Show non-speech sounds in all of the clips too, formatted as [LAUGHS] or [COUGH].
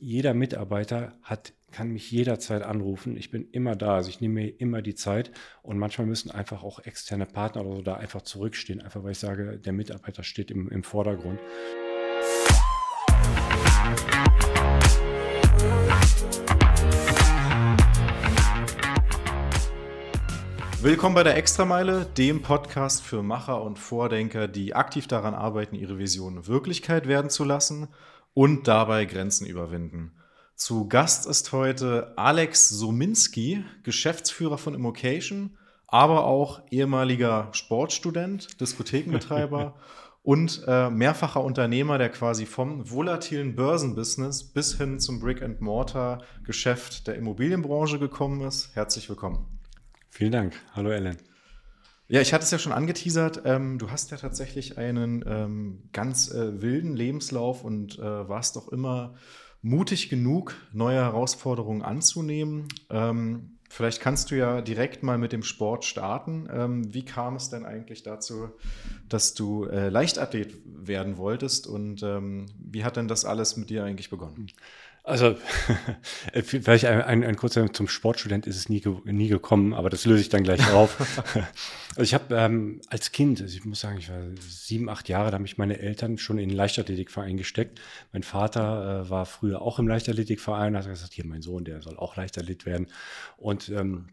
jeder Mitarbeiter hat kann mich jederzeit anrufen. Ich bin immer da. Also ich nehme mir immer die Zeit und manchmal müssen einfach auch externe Partner oder so da einfach zurückstehen, einfach weil ich sage, der Mitarbeiter steht im, im Vordergrund. Willkommen bei der Extrameile, dem Podcast für Macher und Vordenker, die aktiv daran arbeiten, ihre Visionen Wirklichkeit werden zu lassen und dabei Grenzen überwinden. Zu Gast ist heute Alex Sominski, Geschäftsführer von Immocation, aber auch ehemaliger Sportstudent, Diskothekenbetreiber [LAUGHS] und äh, mehrfacher Unternehmer, der quasi vom volatilen Börsenbusiness bis hin zum Brick-and-Mortar-Geschäft der Immobilienbranche gekommen ist. Herzlich willkommen. Vielen Dank. Hallo Ellen. Ja, ich hatte es ja schon angeteasert. Ähm, du hast ja tatsächlich einen ähm, ganz äh, wilden Lebenslauf und äh, warst doch immer mutig genug, neue Herausforderungen anzunehmen. Ähm, vielleicht kannst du ja direkt mal mit dem Sport starten. Ähm, wie kam es denn eigentlich dazu, dass du äh, Leichtathlet werden wolltest und ähm, wie hat denn das alles mit dir eigentlich begonnen? Also, [LAUGHS] vielleicht ein, ein, ein, kurzer zum Sportstudent ist es nie, nie gekommen, aber das löse ich dann gleich auf. [LAUGHS] [LAUGHS] also ich habe ähm, als Kind, also ich muss sagen, ich war sieben, acht Jahre, da haben mich meine Eltern schon in den Leichtathletikverein gesteckt. Mein Vater äh, war früher auch im Leichtathletikverein, hat gesagt, hier mein Sohn, der soll auch Leichtathlet werden. Und ähm,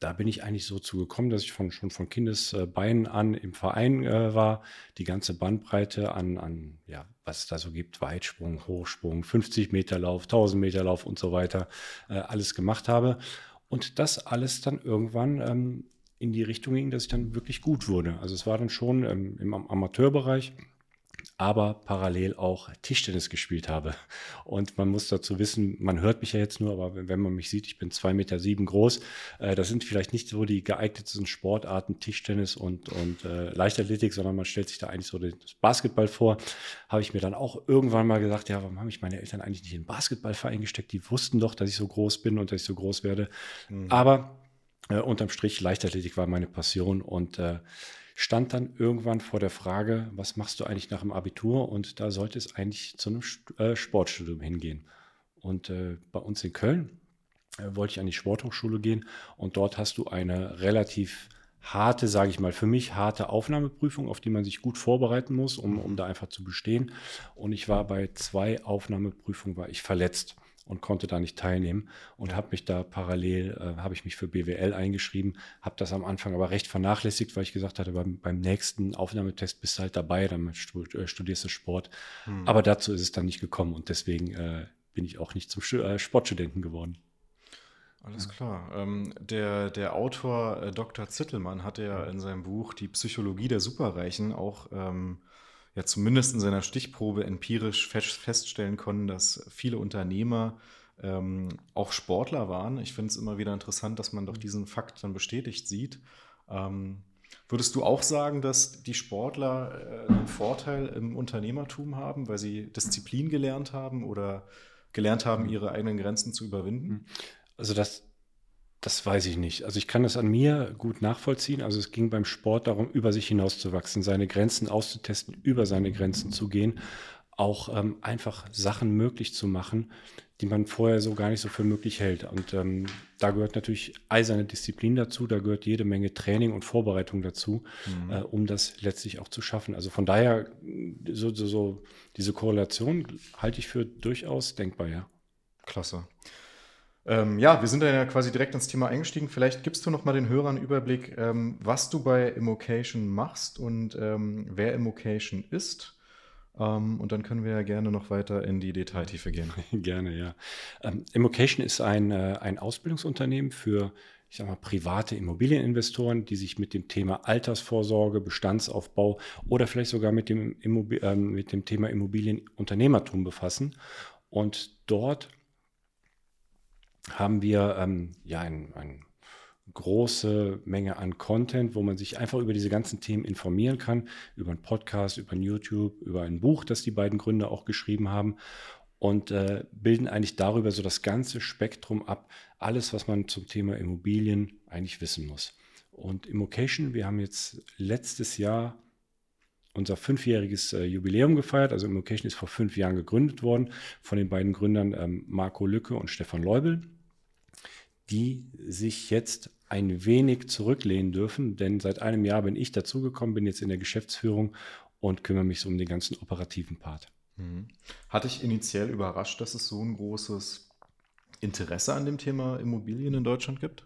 da bin ich eigentlich so zugekommen, dass ich von, schon von Kindesbeinen an im Verein äh, war, die ganze Bandbreite an, an ja, was es da so gibt, Weitsprung, Hochsprung, 50 Meter Lauf, 1000 Meter Lauf und so weiter, äh, alles gemacht habe. Und das alles dann irgendwann ähm, in die Richtung ging, dass ich dann wirklich gut wurde. Also es war dann schon ähm, im Amateurbereich aber parallel auch Tischtennis gespielt habe. Und man muss dazu wissen, man hört mich ja jetzt nur, aber wenn man mich sieht, ich bin zwei Meter sieben groß. Äh, das sind vielleicht nicht so die geeignetsten Sportarten, Tischtennis und, und äh, Leichtathletik, sondern man stellt sich da eigentlich so das Basketball vor. Habe ich mir dann auch irgendwann mal gesagt, ja, warum haben mich meine Eltern eigentlich nicht in den Basketballverein gesteckt? Die wussten doch, dass ich so groß bin und dass ich so groß werde. Mhm. Aber äh, unterm Strich, Leichtathletik war meine Passion und äh, stand dann irgendwann vor der Frage, was machst du eigentlich nach dem Abitur? Und da sollte es eigentlich zu einem äh, Sportstudium hingehen. Und äh, bei uns in Köln äh, wollte ich an die Sporthochschule gehen und dort hast du eine relativ harte, sage ich mal, für mich harte Aufnahmeprüfung, auf die man sich gut vorbereiten muss, um, um da einfach zu bestehen. Und ich war bei zwei Aufnahmeprüfungen, war ich verletzt und konnte da nicht teilnehmen und habe mich da parallel, äh, habe ich mich für BWL eingeschrieben, habe das am Anfang aber recht vernachlässigt, weil ich gesagt hatte, beim, beim nächsten Aufnahmetest bist du halt dabei, dann äh, studierst du Sport. Hm. Aber dazu ist es dann nicht gekommen und deswegen äh, bin ich auch nicht zum äh, Sportstudenten geworden. Alles klar. Ähm, der, der Autor äh, Dr. Zittelmann hatte ja in seinem Buch Die Psychologie der Superreichen auch ähm, ja zumindest in seiner Stichprobe empirisch fest, feststellen konnten, dass viele Unternehmer ähm, auch Sportler waren. Ich finde es immer wieder interessant, dass man doch diesen Fakt dann bestätigt sieht. Ähm, würdest du auch sagen, dass die Sportler äh, einen Vorteil im Unternehmertum haben, weil sie Disziplin gelernt haben oder gelernt haben, ihre eigenen Grenzen zu überwinden? Also das, das weiß ich nicht. Also ich kann das an mir gut nachvollziehen. Also es ging beim Sport darum, über sich hinauszuwachsen, seine Grenzen auszutesten, über seine Grenzen zu gehen, auch ähm, einfach Sachen möglich zu machen, die man vorher so gar nicht so für möglich hält. Und ähm, da gehört natürlich eiserne Disziplin dazu, da gehört jede Menge Training und Vorbereitung dazu, mhm. äh, um das letztlich auch zu schaffen. Also von daher, so, so, so diese Korrelation halte ich für durchaus denkbar, ja. Klasse. Ähm, ja, wir sind dann ja quasi direkt ins Thema eingestiegen. Vielleicht gibst du noch mal den Hörern einen Überblick, ähm, was du bei Immocation machst und ähm, wer Immocation ist. Ähm, und dann können wir ja gerne noch weiter in die Detailtiefe gehen. [LAUGHS] gerne, ja. Ähm, Immocation ist ein, äh, ein Ausbildungsunternehmen für ich sag mal, private Immobilieninvestoren, die sich mit dem Thema Altersvorsorge, Bestandsaufbau oder vielleicht sogar mit dem, Immobil äh, mit dem Thema Immobilienunternehmertum befassen. Und dort haben wir ähm, ja eine ein große Menge an Content, wo man sich einfach über diese ganzen Themen informieren kann, über einen Podcast, über ein YouTube, über ein Buch, das die beiden Gründer auch geschrieben haben und äh, bilden eigentlich darüber so das ganze Spektrum ab, alles, was man zum Thema Immobilien eigentlich wissen muss. Und Immocation, wir haben jetzt letztes Jahr unser fünfjähriges äh, Jubiläum gefeiert. Also Immocation ist vor fünf Jahren gegründet worden von den beiden Gründern ähm, Marco Lücke und Stefan Leubel, die sich jetzt ein wenig zurücklehnen dürfen, denn seit einem Jahr bin ich dazugekommen, bin jetzt in der Geschäftsführung und kümmere mich so um den ganzen operativen Part. Mhm. Hatte ich initiell überrascht, dass es so ein großes Interesse an dem Thema Immobilien in Deutschland gibt?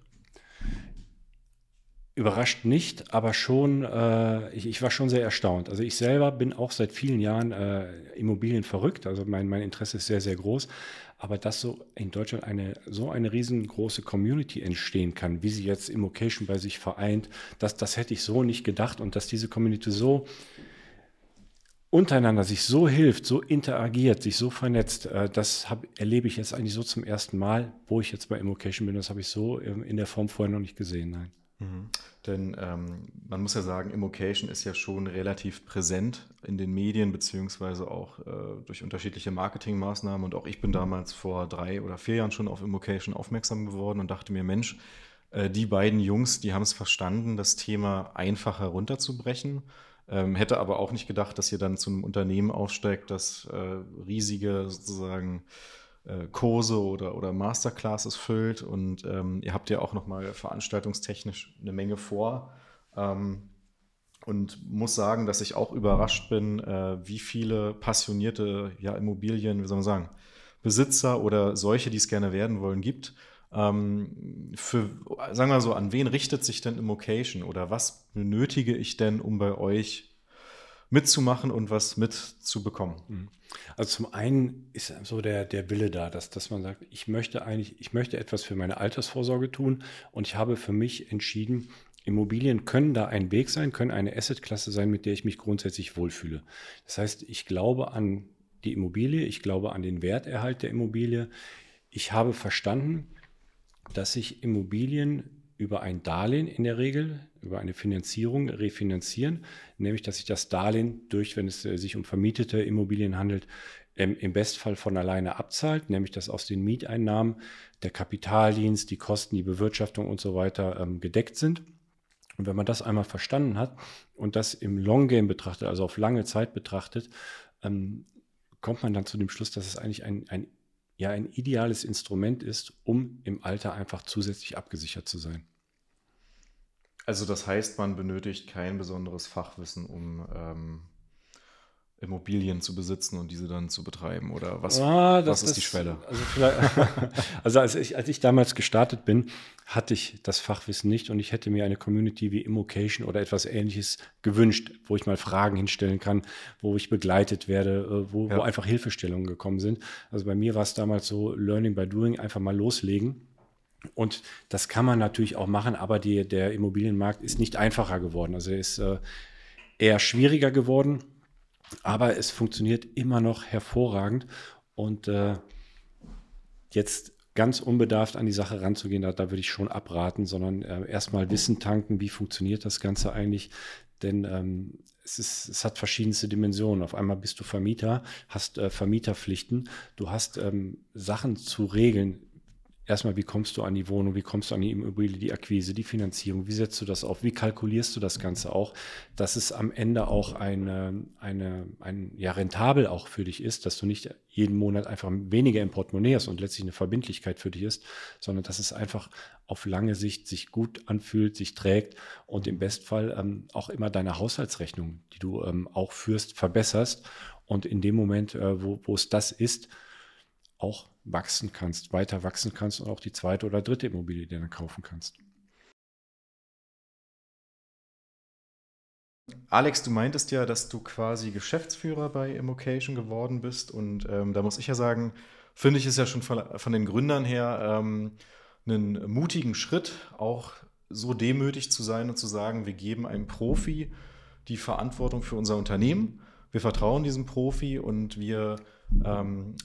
Überrascht nicht, aber schon, äh, ich, ich, war schon sehr erstaunt. Also ich selber bin auch seit vielen Jahren äh, Immobilien verrückt, also mein, mein Interesse ist sehr, sehr groß. Aber dass so in Deutschland eine so eine riesengroße Community entstehen kann, wie sie jetzt Immocation bei sich vereint, das, das hätte ich so nicht gedacht und dass diese Community so untereinander sich so hilft, so interagiert, sich so vernetzt, äh, das hab, erlebe ich jetzt eigentlich so zum ersten Mal, wo ich jetzt bei Immocation bin. Das habe ich so in der Form vorher noch nicht gesehen. Nein. Mhm. Denn ähm, man muss ja sagen, Immocation ist ja schon relativ präsent in den Medien, beziehungsweise auch äh, durch unterschiedliche Marketingmaßnahmen. Und auch ich bin damals vor drei oder vier Jahren schon auf Immocation aufmerksam geworden und dachte mir, Mensch, äh, die beiden Jungs, die haben es verstanden, das Thema einfach herunterzubrechen. Ähm, hätte aber auch nicht gedacht, dass ihr dann zu einem Unternehmen aufsteigt, das äh, riesige sozusagen Kurse oder, oder Masterclasses füllt und ähm, ihr habt ja auch nochmal veranstaltungstechnisch eine Menge vor. Ähm, und muss sagen, dass ich auch überrascht bin, äh, wie viele passionierte ja, Immobilien, wie soll man sagen, Besitzer oder solche, die es gerne werden wollen, gibt. Ähm, für, sagen wir so, an wen richtet sich denn Immocation oder was benötige ich denn, um bei euch mitzumachen und was mitzubekommen. Mhm. Also zum einen ist so der, der Wille da, dass, dass man sagt, ich möchte eigentlich, ich möchte etwas für meine Altersvorsorge tun und ich habe für mich entschieden, Immobilien können da ein Weg sein, können eine Assetklasse sein, mit der ich mich grundsätzlich wohlfühle. Das heißt, ich glaube an die Immobilie, ich glaube an den Werterhalt der Immobilie. Ich habe verstanden, dass sich Immobilien über ein Darlehen in der Regel, über eine Finanzierung refinanzieren, nämlich dass sich das Darlehen durch, wenn es äh, sich um vermietete Immobilien handelt, ähm, im Bestfall von alleine abzahlt, nämlich dass aus den Mieteinnahmen der Kapitaldienst, die Kosten, die Bewirtschaftung und so weiter ähm, gedeckt sind. Und wenn man das einmal verstanden hat und das im Long Game betrachtet, also auf lange Zeit betrachtet, ähm, kommt man dann zu dem Schluss, dass es eigentlich ein, ein ja ein ideales Instrument ist, um im Alter einfach zusätzlich abgesichert zu sein. Also das heißt, man benötigt kein besonderes Fachwissen, um ähm, Immobilien zu besitzen und diese dann zu betreiben? Oder was, ah, was ist das, die Schwelle? Also, [LAUGHS] also, als, ich, als ich damals gestartet bin, hatte ich das Fachwissen nicht und ich hätte mir eine Community wie Immocation oder etwas ähnliches gewünscht, wo ich mal Fragen hinstellen kann, wo ich begleitet werde, äh, wo, ja. wo einfach Hilfestellungen gekommen sind. Also bei mir war es damals so, Learning by Doing, einfach mal loslegen. Und das kann man natürlich auch machen, aber die, der Immobilienmarkt ist nicht einfacher geworden. Also er ist äh, eher schwieriger geworden aber es funktioniert immer noch hervorragend. Und äh, jetzt ganz unbedarft an die Sache ranzugehen, da, da würde ich schon abraten, sondern äh, erstmal Wissen tanken, wie funktioniert das Ganze eigentlich. Denn ähm, es, ist, es hat verschiedenste Dimensionen. Auf einmal bist du Vermieter, hast äh, Vermieterpflichten, du hast ähm, Sachen zu regeln, erstmal, wie kommst du an die Wohnung, wie kommst du an die Immobilie, die Akquise, die Finanzierung, wie setzt du das auf, wie kalkulierst du das Ganze auch, dass es am Ende auch eine, eine, ein, ja, rentabel auch für dich ist, dass du nicht jeden Monat einfach weniger im Portemonnaie hast und letztlich eine Verbindlichkeit für dich ist, sondern dass es einfach auf lange Sicht sich gut anfühlt, sich trägt und im Bestfall ähm, auch immer deine Haushaltsrechnung, die du ähm, auch führst, verbesserst und in dem Moment, äh, wo, wo es das ist, auch wachsen kannst, weiter wachsen kannst und auch die zweite oder dritte Immobilie dir dann kaufen kannst. Alex, du meintest ja, dass du quasi Geschäftsführer bei Immocation geworden bist und ähm, da muss ich ja sagen, finde ich es ja schon von, von den Gründern her ähm, einen mutigen Schritt, auch so demütig zu sein und zu sagen, wir geben einem Profi die Verantwortung für unser Unternehmen, wir vertrauen diesem Profi und wir ähm,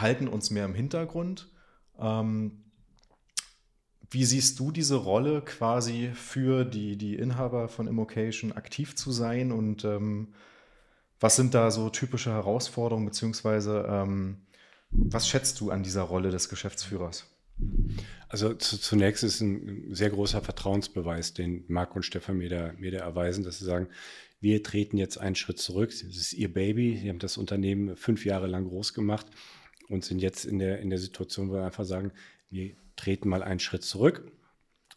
halten uns mehr im Hintergrund. Ähm, wie siehst du diese Rolle quasi für die, die Inhaber von Immocation aktiv zu sein und ähm, was sind da so typische Herausforderungen beziehungsweise ähm, was schätzt du an dieser Rolle des Geschäftsführers? Also zu, zunächst ist ein sehr großer Vertrauensbeweis, den Marc und Stefan mir da, mir da erweisen, dass sie sagen, wir treten jetzt einen Schritt zurück. Das ist ihr Baby. Sie haben das Unternehmen fünf Jahre lang groß gemacht und sind jetzt in der, in der Situation, wo wir einfach sagen, wir treten mal einen Schritt zurück.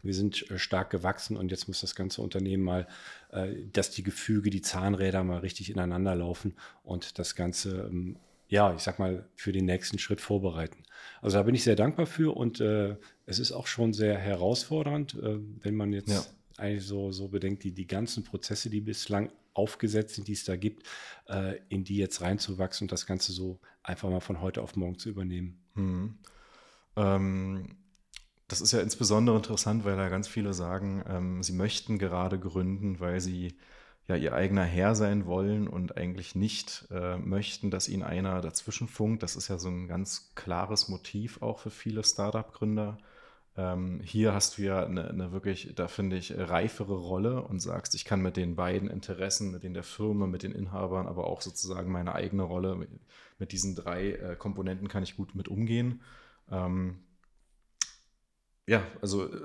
Wir sind äh, stark gewachsen und jetzt muss das ganze Unternehmen mal, äh, dass die Gefüge, die Zahnräder mal richtig ineinander laufen und das Ganze, ähm, ja, ich sag mal, für den nächsten Schritt vorbereiten. Also da bin ich sehr dankbar für und äh, es ist auch schon sehr herausfordernd, wenn man jetzt ja. eigentlich so, so bedenkt, die, die ganzen Prozesse, die bislang aufgesetzt die es da gibt, in die jetzt reinzuwachsen und das Ganze so einfach mal von heute auf morgen zu übernehmen. Hm. Ähm, das ist ja insbesondere interessant, weil da ganz viele sagen, ähm, sie möchten gerade gründen, weil sie ja ihr eigener Herr sein wollen und eigentlich nicht äh, möchten, dass ihnen einer dazwischen funkt. Das ist ja so ein ganz klares Motiv auch für viele Startup-Gründer. Ähm, hier hast du ja eine, eine, wirklich, da finde ich, reifere Rolle und sagst, ich kann mit den beiden Interessen, mit denen der Firma, mit den Inhabern, aber auch sozusagen meine eigene Rolle, mit, diesen drei äh, Komponenten kann ich gut mit umgehen. Ähm, ja, also äh,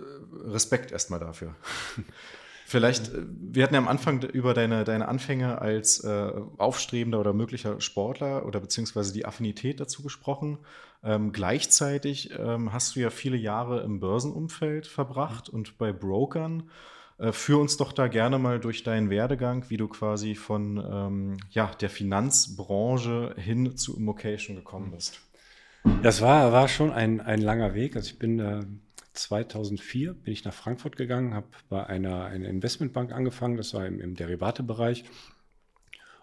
Respekt erstmal dafür. [LAUGHS] Vielleicht, äh, wir hatten ja am Anfang über deine, deine Anfänge als äh, aufstrebender oder möglicher Sportler oder beziehungsweise die Affinität dazu gesprochen. Ähm, gleichzeitig ähm, hast du ja viele Jahre im Börsenumfeld verbracht und bei Brokern. Äh, führ uns doch da gerne mal durch deinen Werdegang, wie du quasi von ähm, ja, der Finanzbranche hin zu Immocation gekommen bist. Das war, war schon ein, ein langer Weg. Also ich bin äh, 2004 bin ich nach Frankfurt gegangen, habe bei einer, einer Investmentbank angefangen, das war im, im Derivatebereich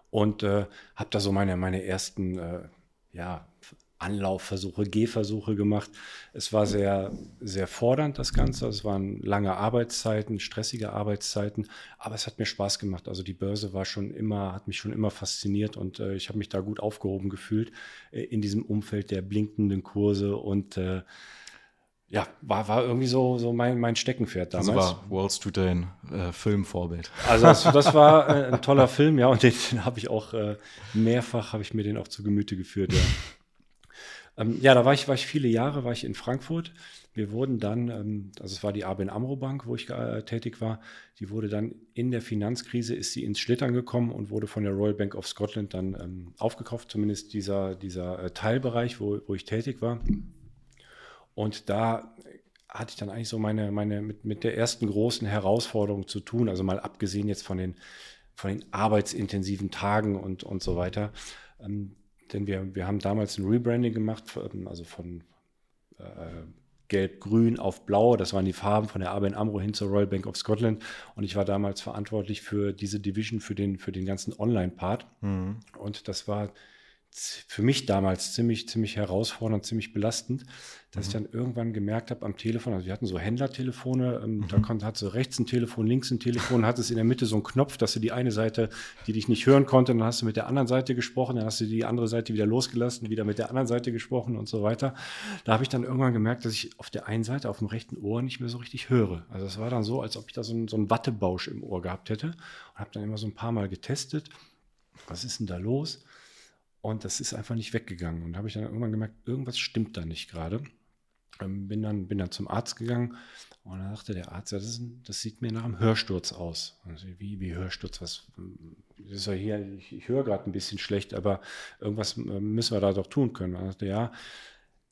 und äh, habe da so meine, meine ersten äh, ja, Anlaufversuche, Gehversuche gemacht. Es war sehr, sehr fordernd, das Ganze. Es waren lange Arbeitszeiten, stressige Arbeitszeiten, aber es hat mir Spaß gemacht. Also die Börse war schon immer, hat mich schon immer fasziniert und äh, ich habe mich da gut aufgehoben gefühlt äh, in diesem Umfeld der blinkenden Kurse und äh, ja, war, war irgendwie so, so mein, mein Steckenpferd damals. Also war Wall Street dein äh, Filmvorbild. Also das, das [LAUGHS] war äh, ein toller Film, ja, und den, den habe ich auch äh, mehrfach, habe ich mir den auch zu Gemüte geführt, ja. [LAUGHS] ähm, ja, da war ich, war ich viele Jahre, war ich in Frankfurt. Wir wurden dann, ähm, also es war die ABN Amro Bank, wo ich äh, tätig war, die wurde dann in der Finanzkrise, ist sie ins Schlittern gekommen und wurde von der Royal Bank of Scotland dann ähm, aufgekauft, zumindest dieser, dieser äh, Teilbereich, wo, wo ich tätig war. Und da hatte ich dann eigentlich so meine, meine mit, mit der ersten großen Herausforderung zu tun, also mal abgesehen jetzt von den, von den arbeitsintensiven Tagen und, und so weiter. Ähm, denn wir, wir haben damals ein Rebranding gemacht, ähm, also von äh, Gelb-Grün auf Blau. Das waren die Farben von der ABN Amro hin zur Royal Bank of Scotland. Und ich war damals verantwortlich für diese Division, für den, für den ganzen Online-Part. Mhm. Und das war für mich damals ziemlich, ziemlich herausfordernd, ziemlich belastend, dass mhm. ich dann irgendwann gemerkt habe am Telefon, also wir hatten so Händlertelefone, ähm, mhm. da konnte, hat so rechts ein Telefon, links ein Telefon, hat es in der Mitte so einen Knopf, dass du die eine Seite, die dich nicht hören konnte, dann hast du mit der anderen Seite gesprochen, dann hast du die andere Seite wieder losgelassen, wieder mit der anderen Seite gesprochen und so weiter. Da habe ich dann irgendwann gemerkt, dass ich auf der einen Seite, auf dem rechten Ohr nicht mehr so richtig höre. Also es war dann so, als ob ich da so einen, so einen Wattebausch im Ohr gehabt hätte und habe dann immer so ein paar Mal getestet. Was ist denn da los? Und das ist einfach nicht weggegangen. Und da habe ich dann irgendwann gemerkt, irgendwas stimmt da nicht gerade. Ähm, bin, dann, bin dann zum Arzt gegangen und dann sagte der Arzt, ja, das, ist, das sieht mir nach einem Hörsturz aus. Also wie, wie Hörsturz? Was ist ja hier, ich, ich höre gerade ein bisschen schlecht, aber irgendwas äh, müssen wir da doch tun können. Und sagte, ja,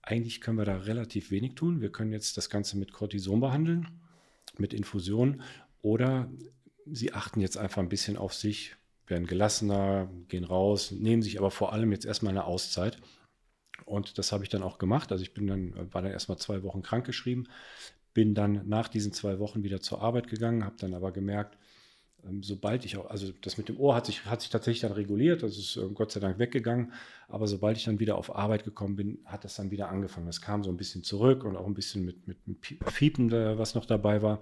eigentlich können wir da relativ wenig tun. Wir können jetzt das Ganze mit Cortison behandeln, mit Infusion, oder Sie achten jetzt einfach ein bisschen auf sich, werden gelassener, gehen raus, nehmen sich aber vor allem jetzt erstmal eine Auszeit. Und das habe ich dann auch gemacht. Also ich bin dann, war dann erstmal zwei Wochen krankgeschrieben, bin dann nach diesen zwei Wochen wieder zur Arbeit gegangen, habe dann aber gemerkt, ähm, sobald ich auch, also das mit dem Ohr hat sich, hat sich tatsächlich dann reguliert, das ist ähm, Gott sei Dank weggegangen, aber sobald ich dann wieder auf Arbeit gekommen bin, hat das dann wieder angefangen. Das kam so ein bisschen zurück und auch ein bisschen mit, mit, mit Piepen, was noch dabei war.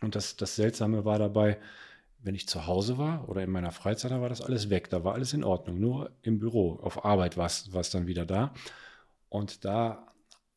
Und das, das Seltsame war dabei, wenn ich zu Hause war oder in meiner Freizeit, da war das alles weg, da war alles in Ordnung. Nur im Büro, auf Arbeit war es dann wieder da. Und da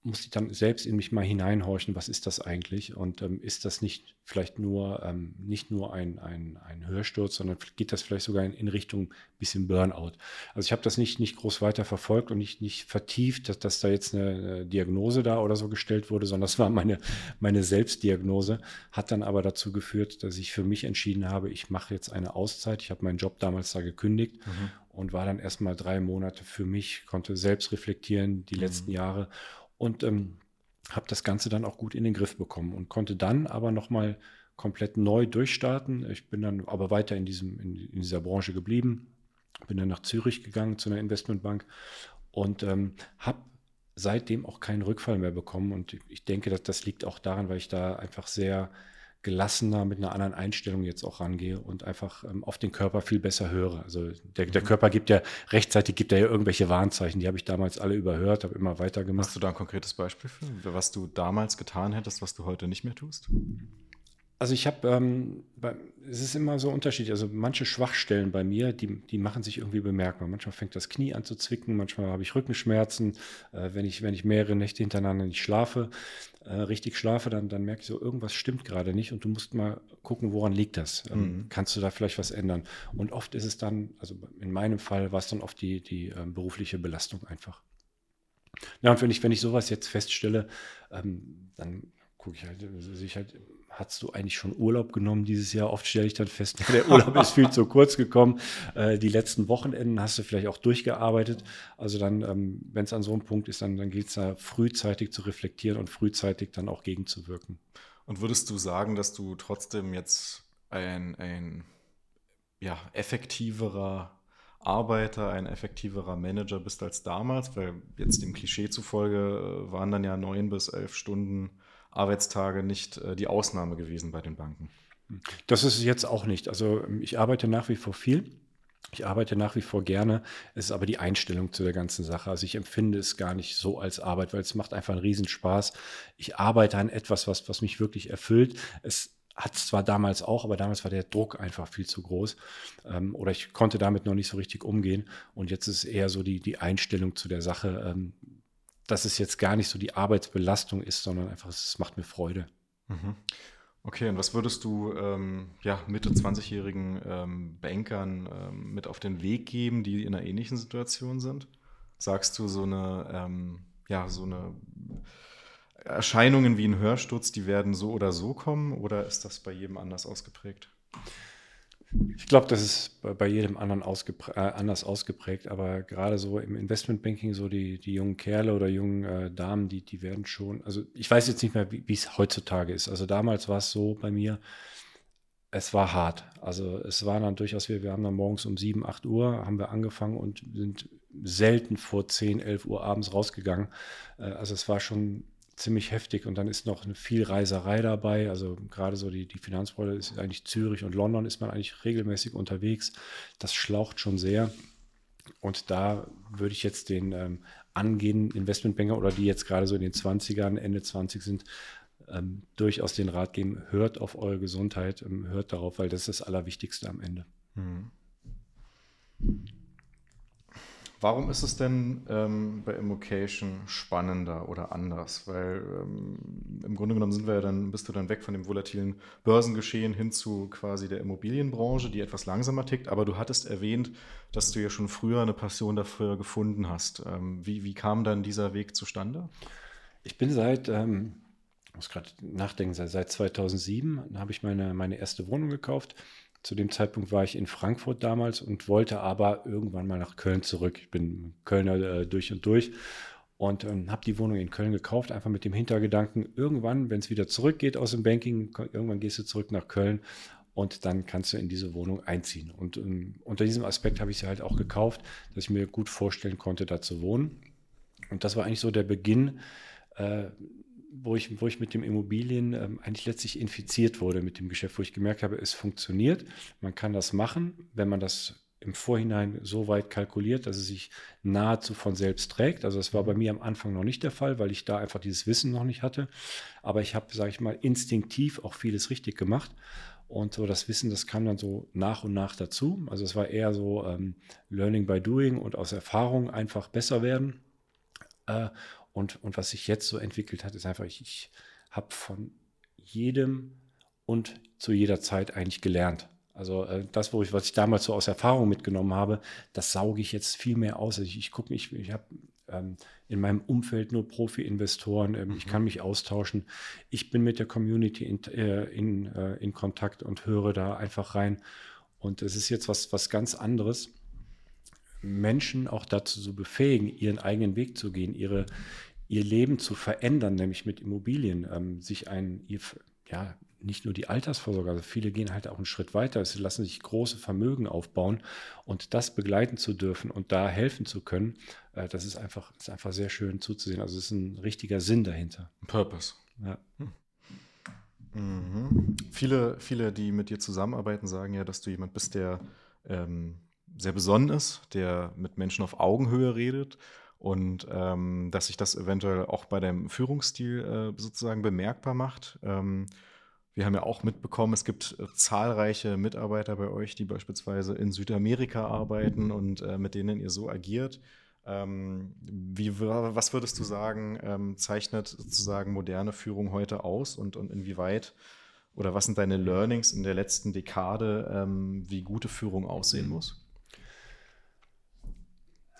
musste ich dann selbst in mich mal hineinhorchen, was ist das eigentlich? Und ähm, ist das nicht vielleicht nur, ähm, nicht nur ein, ein, ein Hörsturz, sondern geht das vielleicht sogar in, in Richtung bisschen Burnout? Also ich habe das nicht, nicht groß weiter verfolgt und nicht, nicht vertieft, dass, dass da jetzt eine, eine Diagnose da oder so gestellt wurde, sondern das war meine, meine Selbstdiagnose, hat dann aber dazu geführt, dass ich für mich entschieden habe, ich mache jetzt eine Auszeit. Ich habe meinen Job damals da gekündigt mhm. und war dann erstmal drei Monate für mich, konnte selbst reflektieren die mhm. letzten Jahre und ähm, habe das Ganze dann auch gut in den Griff bekommen und konnte dann aber nochmal komplett neu durchstarten. Ich bin dann aber weiter in, diesem, in, in, dieser Branche geblieben, bin dann nach Zürich gegangen zu einer Investmentbank und ähm, habe seitdem auch keinen Rückfall mehr bekommen. Und ich denke, dass das liegt auch daran, weil ich da einfach sehr gelassener, mit einer anderen Einstellung jetzt auch rangehe und einfach ähm, auf den Körper viel besser höre. Also der, der mhm. Körper gibt ja rechtzeitig gibt er ja irgendwelche Warnzeichen, die habe ich damals alle überhört, habe immer weitergemacht. Hast du da ein konkretes Beispiel für, was du damals getan hättest, was du heute nicht mehr tust? Also ich habe, ähm, es ist immer so unterschiedlich. Also manche Schwachstellen bei mir, die, die machen sich irgendwie bemerkbar. Manchmal fängt das Knie an zu zwicken, manchmal habe ich Rückenschmerzen. Äh, wenn, ich, wenn ich mehrere Nächte hintereinander nicht schlafe, äh, richtig schlafe, dann, dann merke ich so, irgendwas stimmt gerade nicht und du musst mal gucken, woran liegt das. Ähm, mhm. Kannst du da vielleicht was ändern? Und oft ist es dann, also in meinem Fall war es dann oft die, die ähm, berufliche Belastung einfach. Ja, und wenn ich, wenn ich sowas jetzt feststelle, ähm, dann gucke ich halt, sehe ich halt hast du eigentlich schon Urlaub genommen dieses Jahr? Oft stelle ich dann fest, [LAUGHS] der Urlaub ist viel zu kurz gekommen. Äh, die letzten Wochenenden hast du vielleicht auch durchgearbeitet. Also dann, ähm, wenn es an so einem Punkt ist, dann, dann gilt es da frühzeitig zu reflektieren und frühzeitig dann auch gegenzuwirken. Und würdest du sagen, dass du trotzdem jetzt ein, ein ja, effektiverer Arbeiter, ein effektiverer Manager bist als damals? Weil jetzt dem Klischee zufolge äh, waren dann ja neun bis elf Stunden Arbeitstage nicht äh, die Ausnahme gewesen bei den Banken. Das ist jetzt auch nicht. Also ich arbeite nach wie vor viel. Ich arbeite nach wie vor gerne. Es ist aber die Einstellung zu der ganzen Sache. Also ich empfinde es gar nicht so als Arbeit, weil es macht einfach einen Riesenspaß. Ich arbeite an etwas, was, was mich wirklich erfüllt. Es hat es zwar damals auch, aber damals war der Druck einfach viel zu groß. Ähm, oder ich konnte damit noch nicht so richtig umgehen. Und jetzt ist es eher so die, die Einstellung zu der Sache. Ähm, dass es jetzt gar nicht so die Arbeitsbelastung ist, sondern einfach, es macht mir Freude. Mhm. Okay, und was würdest du ähm, ja, Mitte 20-jährigen ähm, Bankern ähm, mit auf den Weg geben, die in einer ähnlichen Situation sind? Sagst du, so eine, ähm, ja, so eine Erscheinungen wie ein Hörsturz, die werden so oder so kommen, oder ist das bei jedem anders ausgeprägt? Ich glaube, das ist bei, jedem anderen ausgeprä äh, anders ausgeprägt, aber gerade so im Investmentbanking, so die, die jungen Kerle oder jungen äh, Damen, die, die werden schon, also ich weiß jetzt nicht mehr, wie es heutzutage ist. Also damals war es so bei mir, es war hart. Also es war dann durchaus, wir, wir haben dann morgens um 7, 8 Uhr haben wir angefangen und sind selten vor 10, 11 Uhr abends rausgegangen. Äh, also es war schon ziemlich heftig und dann ist noch viel Reiserei dabei. Also gerade so die, die Finanzbranche ist eigentlich Zürich und London ist man eigentlich regelmäßig unterwegs. Das schlaucht schon sehr. Und da würde ich jetzt den ähm, angehenden Investmentbanker oder die jetzt gerade so in den 20ern, Ende 20 sind, ähm, durchaus den Rat geben, hört auf eure Gesundheit, ähm, hört darauf, weil das ist das Allerwichtigste am Ende. Mhm. Warum ist es denn ähm, bei Immocation spannender oder anders? Weil ähm, im Grunde genommen sind wir ja dann, bist du dann weg von dem volatilen Börsengeschehen hin zu quasi der Immobilienbranche, die etwas langsamer tickt. Aber du hattest erwähnt, dass du ja schon früher eine Passion dafür gefunden hast. Ähm, wie, wie kam dann dieser Weg zustande? Ich bin seit, ähm, ich muss gerade nachdenken, seit, seit 2007 habe ich meine, meine erste Wohnung gekauft zu dem Zeitpunkt war ich in Frankfurt damals und wollte aber irgendwann mal nach Köln zurück. Ich bin Kölner äh, durch und durch und ähm, habe die Wohnung in Köln gekauft, einfach mit dem Hintergedanken, irgendwann, wenn es wieder zurückgeht aus dem Banking, irgendwann gehst du zurück nach Köln und dann kannst du in diese Wohnung einziehen. Und ähm, unter diesem Aspekt habe ich sie halt auch gekauft, dass ich mir gut vorstellen konnte, da zu wohnen. Und das war eigentlich so der Beginn äh, wo ich, wo ich mit dem Immobilien ähm, eigentlich letztlich infiziert wurde mit dem Geschäft, wo ich gemerkt habe, es funktioniert. Man kann das machen, wenn man das im Vorhinein so weit kalkuliert, dass es sich nahezu von selbst trägt. Also das war bei mir am Anfang noch nicht der Fall, weil ich da einfach dieses Wissen noch nicht hatte. Aber ich habe, sage ich mal, instinktiv auch vieles richtig gemacht. Und so das Wissen, das kam dann so nach und nach dazu. Also es war eher so ähm, Learning by Doing und aus Erfahrung einfach besser werden. Äh, Und, und was sich jetzt so entwickelt hat, ist einfach, ich, ich habe von jedem und zu jeder Zeit eigentlich gelernt. Also äh, das, wo ich, was ich damals so aus Erfahrung mitgenommen habe, das sauge ich jetzt viel mehr aus. Also ich, ich gucke mich, ich habe ähm, in meinem Umfeld nur Profi-Investoren, ähm, mhm. ich kann mich austauschen. Ich bin mit der Community in, äh, in, äh, in Kontakt und höre da einfach rein. Und es ist jetzt was, was ganz anderes, Menschen auch dazu zu befähigen, ihren eigenen Weg zu gehen, ihre, ihr Leben zu verändern, nämlich mit Immobilien, ähm, sich ein, ihr, ja, nicht nur die Altersvorsorge, also viele gehen halt auch einen Schritt weiter, sie lassen sich große Vermögen aufbauen und das begleiten zu dürfen und da helfen zu können, äh, das ist einfach, ist einfach sehr schön zuzusehen. Also es ist ein richtiger Sinn dahinter. Purpose. Ja. Hm. Mhm. Viele, viele, die mit dir zusammenarbeiten, sagen ja, dass du jemand bist, der ähm, sehr besonnen ist, der mit Menschen auf Augenhöhe redet und ähm, dass sich das eventuell auch bei deinem Führungsstil äh, sozusagen bemerkbar macht. Ähm, wir haben ja auch mitbekommen, es gibt äh, zahlreiche Mitarbeiter bei euch, die beispielsweise in Südamerika arbeiten und äh, mit denen ihr so agiert. Ähm, wie, was würdest du sagen, ähm, zeichnet sozusagen moderne Führung heute aus und, und inwieweit oder was sind deine Learnings in der letzten Dekade, ähm, wie gute Führung aussehen muss?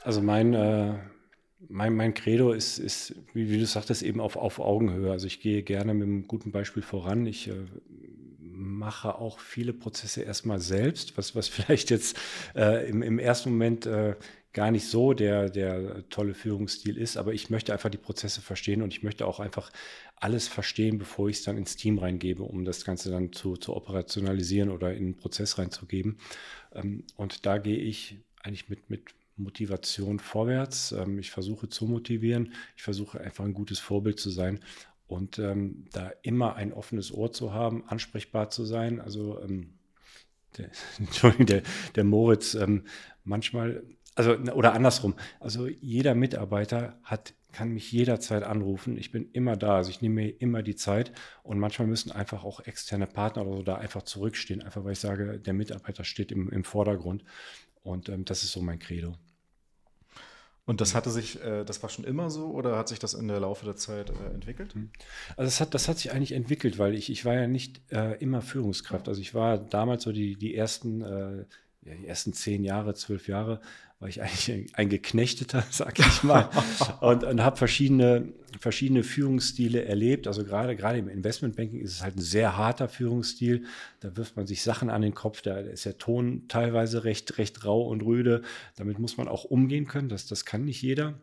Also mein, äh, mein, mein Credo ist, ist wie, wie, du sagtest, eben auf, auf Augenhöhe. Also ich gehe gerne mit einem guten Beispiel voran. Ich äh, mache auch viele Prozesse erstmal selbst, was, was [LAUGHS] vielleicht jetzt äh, im, im ersten Moment äh, gar nicht so der, der tolle Führungsstil ist, aber ich möchte einfach die Prozesse verstehen und ich möchte auch einfach alles verstehen, bevor ich es dann ins Team reingebe, um das Ganze dann zu, zu operationalisieren oder in den Prozess reinzugeben. Ähm, und da gehe ich eigentlich mit, mit Motivation vorwärts. Ähm, ich versuche zu motivieren. Ich versuche einfach ein gutes Vorbild zu sein und ähm, da immer ein offenes Ohr zu haben, ansprechbar zu sein. Also, ähm, der, [LAUGHS] Entschuldigung, der, der Moritz, ähm, manchmal, also, oder andersrum, also jeder Mitarbeiter hat kann mich jederzeit anrufen. Ich bin immer da. Also ich nehme mir immer die Zeit und manchmal müssen einfach auch externe Partner oder so da einfach zurückstehen, einfach weil ich sage, der Mitarbeiter steht im, im Vordergrund. Und ähm, das ist so mein Credo. Und das hatte sich, äh, das war schon immer so oder hat sich das in der Laufe der Zeit äh, entwickelt? Hm. Also das hat, das hat sich eigentlich entwickelt, weil ich, ich war ja nicht äh, immer Führungskraft. Also ich war damals so die, die ersten äh, ja, die ersten zehn Jahre, zwölf Jahre war ich eigentlich ein Geknechteter, [LAUGHS] sag ich mal, und, und habe verschiedene, verschiedene Führungsstile erlebt. Also gerade, gerade im Investmentbanking ist es halt ein sehr harter Führungsstil. Da wirft man sich Sachen an den Kopf, da ist der Ton teilweise recht, recht rau und rüde. Damit muss man auch umgehen können, das, das kann nicht jeder.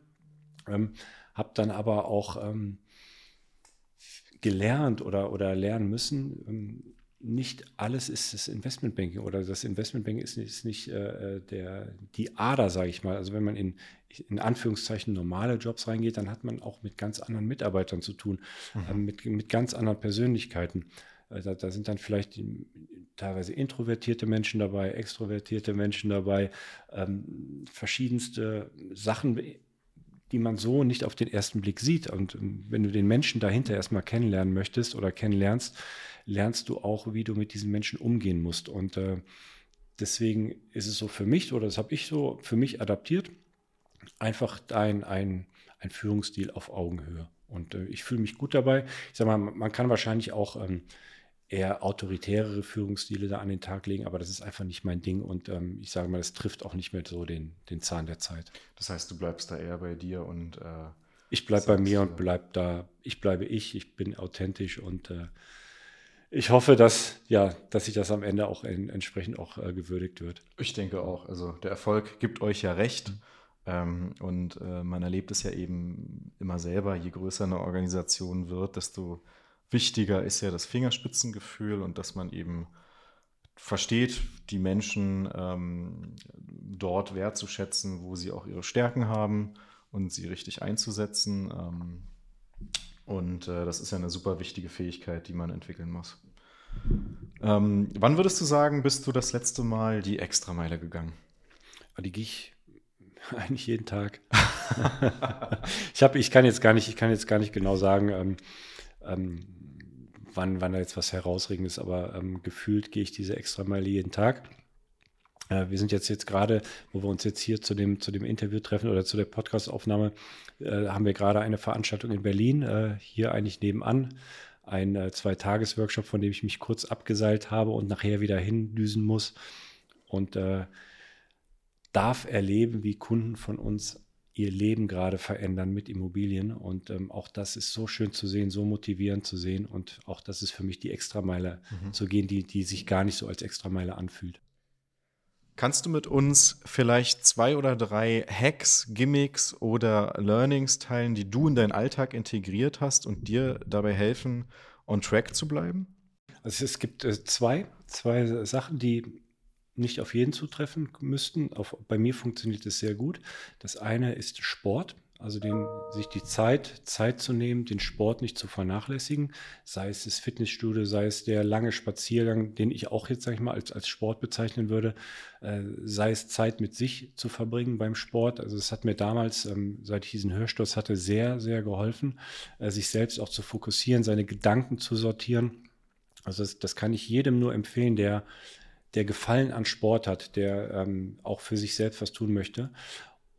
Ähm, habe dann aber auch ähm, gelernt oder, oder lernen müssen, ähm, nicht alles ist das Investmentbanking oder das Investmentbanking ist, ist nicht äh, der, die Ader, sage ich mal. Also wenn man in, in Anführungszeichen normale Jobs reingeht, dann hat man auch mit ganz anderen Mitarbeitern zu tun, mhm. äh, mit, mit ganz anderen Persönlichkeiten. Äh, da, da, sind dann vielleicht die, teilweise introvertierte Menschen dabei, extrovertierte Menschen dabei, ähm, verschiedenste Sachen, die man so nicht auf den ersten Blick sieht. Und ähm, wenn du den Menschen dahinter erstmal kennenlernen möchtest oder kennenlernst, lernst du auch, wie du mit diesen Menschen umgehen musst. Und äh, deswegen ist es so für mich, oder das habe ich so für mich adaptiert, einfach ein, ein, ein Führungsstil auf Augenhöhe. Und äh, ich fühle mich gut dabei. Ich sage mal, man kann wahrscheinlich auch ähm, eher autoritärere Führungsstile da an den Tag legen, aber das ist einfach nicht mein Ding und ähm, ich sage mal, das trifft auch nicht mehr so den, den Zahn der Zeit. Das heißt, du bleibst da eher bei dir und äh, ich bleibe bei mir und bleib da, ich bleibe ich, ich bin authentisch und äh, ich hoffe, dass, ja, dass sich das am Ende auch in, entsprechend auch äh, gewürdigt wird. Ich denke auch. Also der Erfolg gibt euch ja recht. Ähm, und äh, man erlebt es ja eben immer selber, je größer eine Organisation wird, desto wichtiger ist ja das Fingerspitzengefühl und dass man eben versteht, die Menschen ähm, dort wertzuschätzen, wo sie auch ihre Stärken haben und sie richtig einzusetzen. Ähm, und äh, das ist ja eine super wichtige Fähigkeit, die man entwickeln muss. Ähm, wann würdest du sagen, bist du das letzte Mal die Extrameile gegangen? Ah, die gehe ich [LAUGHS] eigentlich jeden Tag. [LAUGHS] ich, hab, ich, kann jetzt gar nicht, ich kann jetzt gar nicht genau sagen, ähm, ähm, wann, wann da jetzt was herausregen ist, aber ähm, gefühlt gehe ich diese Extrameile jeden Tag. Äh, wir sind jetzt, jetzt gerade, wo wir uns jetzt hier zu dem, zu dem Interview treffen oder zu der Podcastaufnahme, äh, haben wir gerade eine Veranstaltung in Berlin, äh, hier eigentlich nebenan. Ein äh, Zwei-Tages-Workshop, von dem ich mich kurz abgeseilt habe und nachher wieder hindüsen muss. Und äh, darf erleben, wie Kunden von uns ihr Leben gerade verändern mit Immobilien. Und ähm, auch das ist so schön zu sehen, so motivierend zu sehen. Und auch das ist für mich die Extrameile mhm. zu gehen, die, die sich gar nicht so als Extrameile anfühlt. Kannst du mit uns vielleicht zwei oder drei Hacks, Gimmicks oder Learnings teilen, die du in deinen Alltag integriert hast und dir dabei helfen, on track zu bleiben? Also es gibt äh, zwei, zwei Sachen, die nicht auf jeden zutreffen müssten. Auf, bei mir funktioniert es sehr gut. Das eine ist Sport. Also den, sich die Zeit, Zeit zu nehmen, den Sport nicht zu vernachlässigen, sei es das Fitnessstudio, sei es der lange Spaziergang, den ich auch jetzt, sage ich mal, als, als Sport bezeichnen würde, äh, sei es Zeit mit sich zu verbringen beim Sport. Also es hat mir damals, ähm, seit ich diesen Hörsturz hatte, sehr, sehr geholfen, äh, sich selbst auch zu fokussieren, seine Gedanken zu sortieren. Also das, das kann ich jedem nur empfehlen, der der Gefallen an Sport hat, der ähm, auch für sich selbst was tun möchte.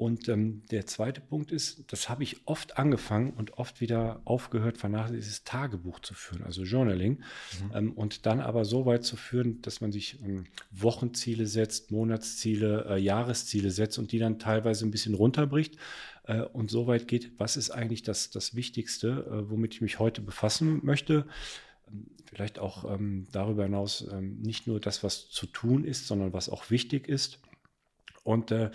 Und ähm, der zweite Punkt ist, das habe ich oft angefangen und oft wieder aufgehört, vernachlässigt, dieses Tagebuch zu führen, also Journaling. Mhm. Ähm, und dann aber so weit zu führen, dass man sich ähm, Wochenziele setzt, Monatsziele, äh, Jahresziele setzt und die dann teilweise ein bisschen runterbricht äh, und so weit geht, was ist eigentlich das, das Wichtigste, äh, womit ich mich heute befassen möchte ähm, vielleicht auch ähm, darüber hinaus ähm, nicht nur das, was zu tun ist, sondern was auch wichtig ist. Und äh,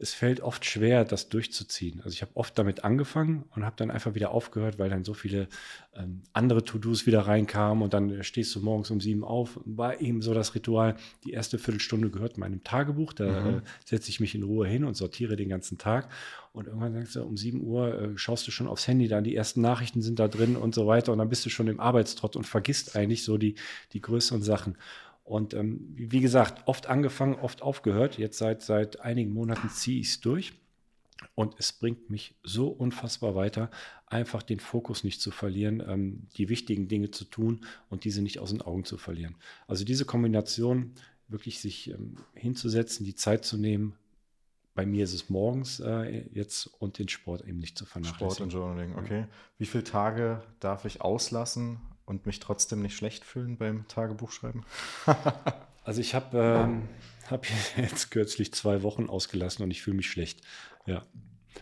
es fällt oft schwer, das durchzuziehen. Also ich habe oft damit angefangen und habe dann einfach wieder aufgehört, weil dann so viele ähm, andere To-Dos wieder reinkamen und dann stehst du morgens um sieben auf. War eben so das Ritual, die erste Viertelstunde gehört meinem Tagebuch. Da mhm. äh, setze ich mich in Ruhe hin und sortiere den ganzen Tag. Und irgendwann sagst du, um sieben Uhr äh, schaust du schon aufs Handy, dann die ersten Nachrichten sind da drin und so weiter. Und dann bist du schon im Arbeitstrott und vergisst eigentlich so die, die größeren Sachen. Und ähm, wie gesagt, oft angefangen, oft aufgehört. Jetzt seit, seit einigen Monaten ziehe ich es durch. Und es bringt mich so unfassbar weiter, einfach den Fokus nicht zu verlieren, ähm, die wichtigen Dinge zu tun und diese nicht aus den Augen zu verlieren. Also diese Kombination, wirklich sich ähm, hinzusetzen, die Zeit zu nehmen. Bei mir ist es morgens äh, jetzt und den Sport eben nicht zu vernachlässigen. Sport und Journaling, okay. Wie viele Tage darf ich auslassen und mich trotzdem nicht schlecht fühlen beim Tagebuchschreiben? [LAUGHS] also ich habe ähm, hab [LAUGHS] jetzt kürzlich zwei Wochen ausgelassen und ich fühle mich schlecht. Ja.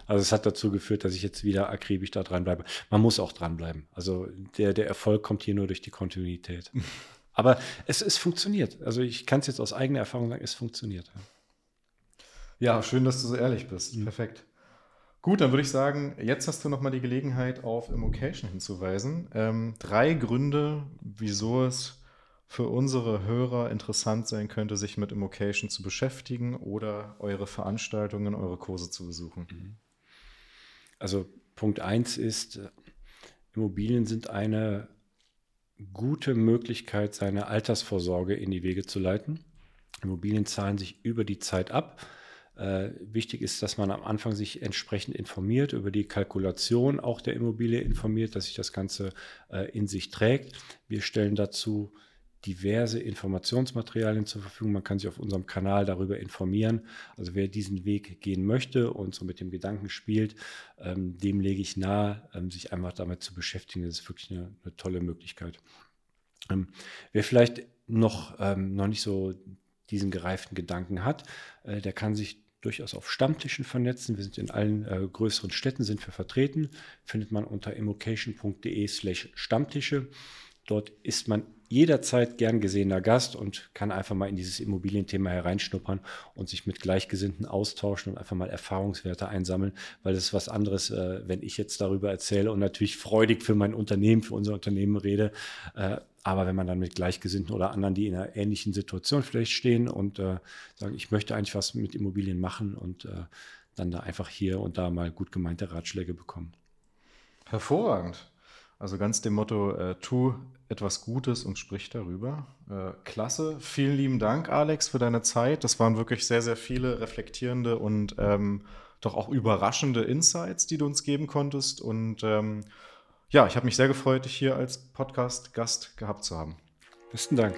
Also es hat dazu geführt, dass ich jetzt wieder akribisch da dranbleibe. Man muss auch dranbleiben. Also der, der Erfolg kommt hier nur durch die Kontinuität. [LAUGHS] Aber es, es funktioniert. Also ich kann es jetzt aus eigener Erfahrung sagen, es funktioniert. Ja, schön, dass du so ehrlich bist. Mhm. Perfekt. Gut, dann würde ich sagen, jetzt hast du nochmal die Gelegenheit, auf Immocation hinzuweisen. Ähm, drei Gründe, wieso es für unsere Hörer interessant sein könnte, sich mit Immocation zu beschäftigen oder eure Veranstaltungen, eure Kurse zu besuchen. Mhm. Also Punkt 1 ist, Immobilien sind eine gute Möglichkeit, seine Altersvorsorge in die Wege zu leiten. Immobilien zahlen sich über die Zeit ab. Äh, wichtig ist, dass man am Anfang sich entsprechend informiert, über die Kalkulation auch der Immobilie informiert, dass sich das Ganze äh, in sich trägt. Wir stellen dazu diverse Informationsmaterialien zur Verfügung. Man kann sich auf unserem Kanal darüber informieren. Also wer diesen Weg gehen möchte und so mit dem Gedanken spielt, ähm, dem lege ich nahe, ähm, sich einfach damit zu beschäftigen. Das ist wirklich eine, eine tolle Möglichkeit. Ähm, wer vielleicht noch, ähm, noch nicht so diesen gereiften Gedanken hat, äh, der kann sich durchaus auf Stammtischen vernetzen. Wir sind in allen äh, größeren Städten sind wir vertreten. Findet man unter immocation.de slash Stammtische. Dort ist man jederzeit gern gesehener Gast und kann einfach mal in dieses Immobilienthema hereinschnuppern und sich mit Gleichgesinnten austauschen und einfach mal Erfahrungswerte einsammeln, weil das ist was anderes, äh, wenn ich jetzt darüber erzähle und natürlich freudig für mein Unternehmen, für unser Unternehmen rede. Äh, aber wenn man dann mit Gleichgesinnten oder anderen, die in einer ähnlichen Situation vielleicht stehen und äh, sagen, ich möchte eigentlich was mit Immobilien machen und äh, dann da einfach hier und da mal gut gemeinte Ratschläge bekommen. Hervorragend. Also ganz dem Motto, äh, tu etwas Gutes und sprich darüber. Äh, klasse. Vielen lieben Dank, Alex, für deine Zeit. Das waren wirklich sehr, sehr viele reflektierende und ähm, doch auch überraschende Insights, die du uns geben konntest. Und ähm, ja, ich habe mich sehr gefreut, dich hier als Podcast-Gast gehabt zu haben. Besten Dank.